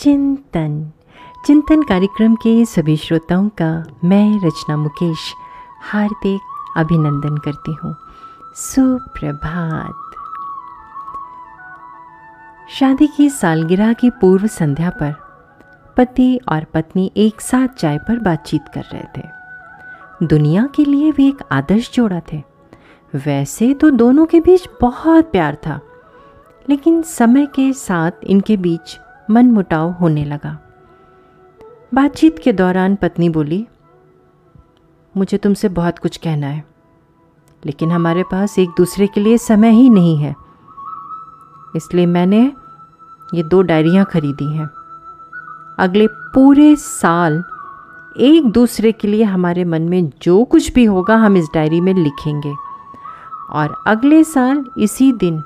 चिंतन। चिंतन कार्यक्रम के सभी श्रोताओं का मैं रचना मुकेश हार्दिक अभिनंदन करती हूँ। सुप्रभात। शादी की सालगिरह की पूर्व संध्या पर पति और पत्नी एक साथ चाय पर बातचीत कर रहे थे। दुनिया के लिए वे एक आदर्श जोड़ा थे। वैसे तो दोनों के बीच बहुत प्यार था, लेकिन समय के साथ इनके बीच मन मुटाव होने लगा। बातचीत के दौरान पत्नी बोली, मुझे तुमसे बहुत कुछ कहना है, लेकिन हमारे पास एक दूसरे के लिए समय ही नहीं है। इसलिए मैंने ये दो डायरियाँ खरीदी हैं। अगले पूरे साल एक दूसरे के लिए हमारे मन में जो कुछ भी होगा हम इस डायरी में लिखेंगे। और अगले साल इसी दिन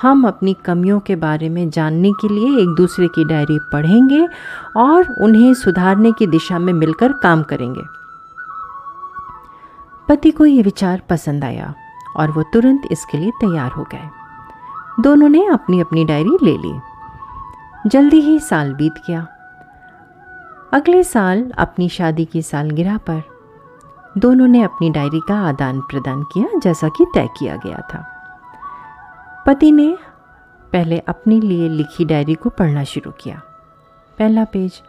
हम अपनी कमियों के बारे में जानने के लिए एक दूसरे की डायरी पढ़ेंगे और उन्हें सुधारने की दिशा में मिलकर काम करेंगे। पति को ये विचार पसंद आया और वो तुरंत इसके लिए तैयार हो गए। दोनों ने अपनी अपनी डायरी ले ली। जल्दी ही साल बीत गया। अगले साल अपनी शादी की सालगिरह पर दोनों ने अपनी डायरी का आदान प्रदान किया, जैसा कि तय किया गया था। पति ने पहले अपने लिए लिखी डायरी को पढ़ना शुरू किया। पहला पेज,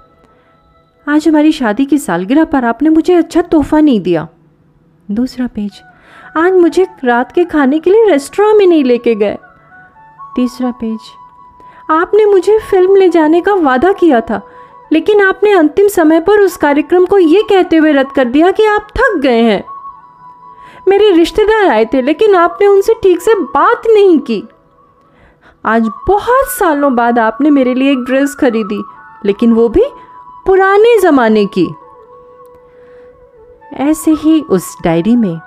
आज हमारी शादी की सालगिरह पर आपने मुझे अच्छा तोहफा नहीं दिया। दूसरा पेज, आज मुझे रात के खाने के लिए रेस्टोरेंट में नहीं लेके गए। तीसरा पेज, आपने मुझे फ़िल्म ले जाने का वादा किया था, लेकिन आपने अंतिम समय पर उस कार्यक्रम को ये कहते हुए रद्द कर दिया कि आप थक गए हैं। मेरे रिश्तेदार आए थे, लेकिन आपने उनसे ठीक से बात नहीं की। आज बहुत सालों बाद आपने मेरे लिए एक ड्रेस खरीदी, लेकिन वो भी पुराने ज़माने की। ऐसे ही उस डायरी में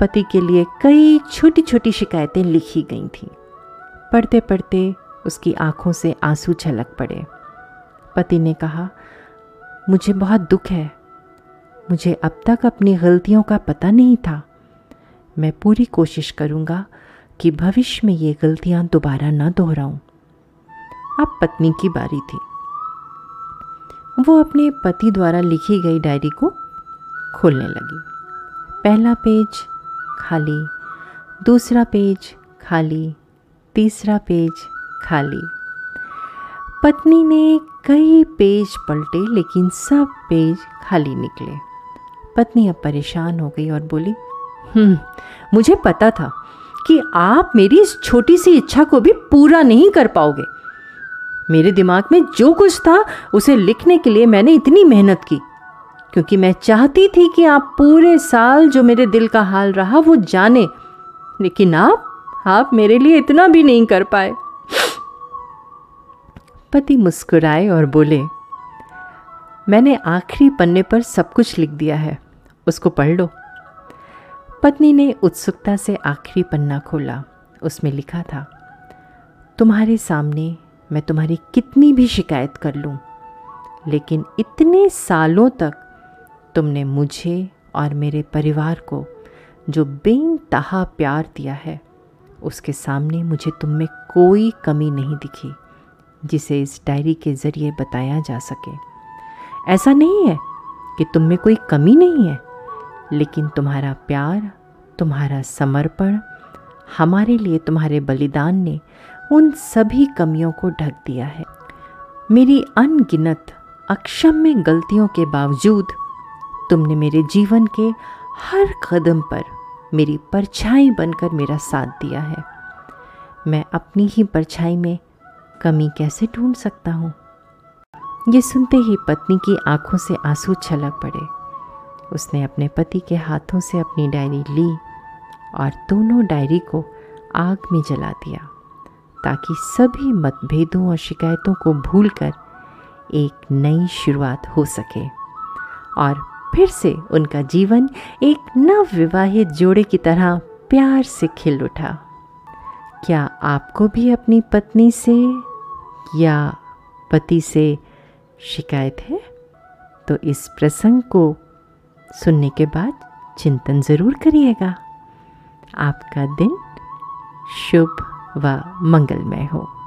पति के लिए कई छोटी छोटी शिकायतें लिखी गई थीं। पढ़ते पढ़ते उसकी आँखों से आँसू छलक पड़े। पति ने कहा, मुझे बहुत दुख है। मुझे अब तक अपनी गलतियों का पता नहीं था। मैं पूरी कोशिश करूँगा कि भविष्य में ये गलतियाँ दोबारा ना दोहराऊं। अब पत्नी की बारी थी। वो अपने पति द्वारा लिखी गई डायरी को खोलने लगी। पहला पेज खाली, दूसरा पेज खाली, तीसरा पेज खाली। पत्नी ने कई पेज पलटे, लेकिन सब पेज खाली निकले। पत्नी अब परेशान हो गई और बोली मुझे पता था कि आप मेरी इस छोटी सी इच्छा को भी पूरा नहीं कर पाओगे। मेरे दिमाग में जो कुछ था, उसे लिखने के लिए मैंने इतनी मेहनत की, क्योंकि मैं चाहती थी कि आप पूरे साल जो मेरे दिल का हाल रहा, वो जाने। लेकिन आप आप मेरे लिए इतना भी नहीं कर पाए। पति मुस्कुराए और बोले, मैंने आखिरी पन्ने पर सब कुछ लिख दिया है, उसको पढ़ लो। पत्नी ने उत्सुकता से आखिरी पन्ना खोला। उसमें लिखा था, तुम्हारे सामने मैं तुम्हारी कितनी भी शिकायत कर लूँ, लेकिन इतने सालों तक तुमने मुझे और मेरे परिवार को जो बेनतहा प्यार दिया है, उसके सामने मुझे तुम में कोई कमी नहीं दिखी, जिसे इस डायरी के ज़रिए बताया जा सके। ऐसा नहीं है कि तुम में कोई कमी नहीं है। लेकिन तुम्हारा प्यार, तुम्हारा समर्पण, हमारे लिए तुम्हारे बलिदान ने उन सभी कमियों को ढक दिया है। मेरी अनगिनत, अक्षम्य गलतियों के बावजूद तुमने मेरे जीवन के हर कदम पर मेरी परछाई बनकर मेरा साथ दिया है। मैं अपनी ही परछाई में कमी कैसे ढूंढ सकता हूँ? ये सुनते ही पत्नी की आँखों से आँसू छलक पड़े। उसने अपने पति के हाथों से अपनी डायरी ली और दोनों डायरी को आग में जला दिया, ताकि सभी मतभेदों और शिकायतों को भूलकर एक नई शुरुआत हो सके। और फिर से उनका जीवन एक नव विवाहित जोड़े की तरह प्यार से खिल उठा। क्या आपको भी अपनी पत्नी से या पति से शिकायत है? तो इस प्रसंग को सुनने के बाद चिंतन ज़रूर करिएगा। आपका दिन शुभ व मंगलमय हो।